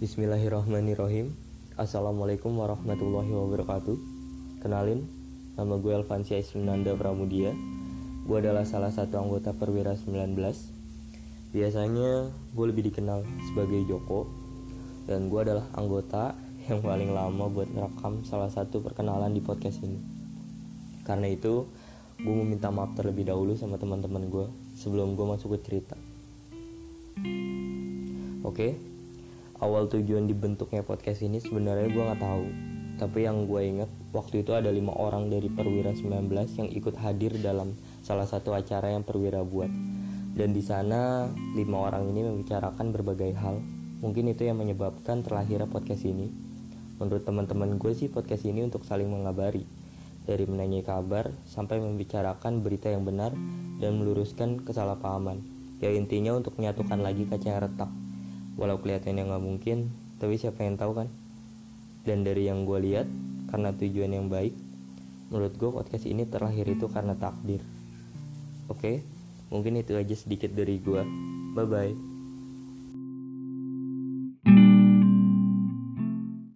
Bismillahirrahmanirrahim. Assalamualaikum warahmatullahi wabarakatuh. Kenalin, nama gue Elvansia Isrinanda Pramudia. Gue adalah salah satu anggota Perwira 19 Biasanya gue lebih dikenal sebagai Joko Dan gue adalah anggota yang paling lama buat merekam salah satu perkenalan di podcast ini. Karena itu, gue mau minta maaf terlebih dahulu sama teman-teman gue Sebelum gue masuk ke cerita. Oke, awal tujuan dibentuknya podcast ini sebenarnya gue nggak tahu. Tapi yang gue inget waktu itu ada lima orang dari Perwira 19 yang ikut hadir dalam salah satu acara yang Perwira buat. Dan di sana lima orang ini membicarakan berbagai hal. Mungkin itu yang menyebabkan terlahirnya podcast ini. Menurut teman-teman gue sih podcast ini untuk saling mengabari. Dari menanyai kabar sampai membicarakan berita yang benar dan meluruskan kesalahpahaman. Ya intinya untuk menyatukan lagi kaca retak walau kelihatannya nggak mungkin tapi siapa yang tahu kan? Dan dari yang gue lihat karena tujuan yang baik menurut gue podcast ini terlahir itu karena takdir. Oke? Mungkin itu aja sedikit dari gue bye bye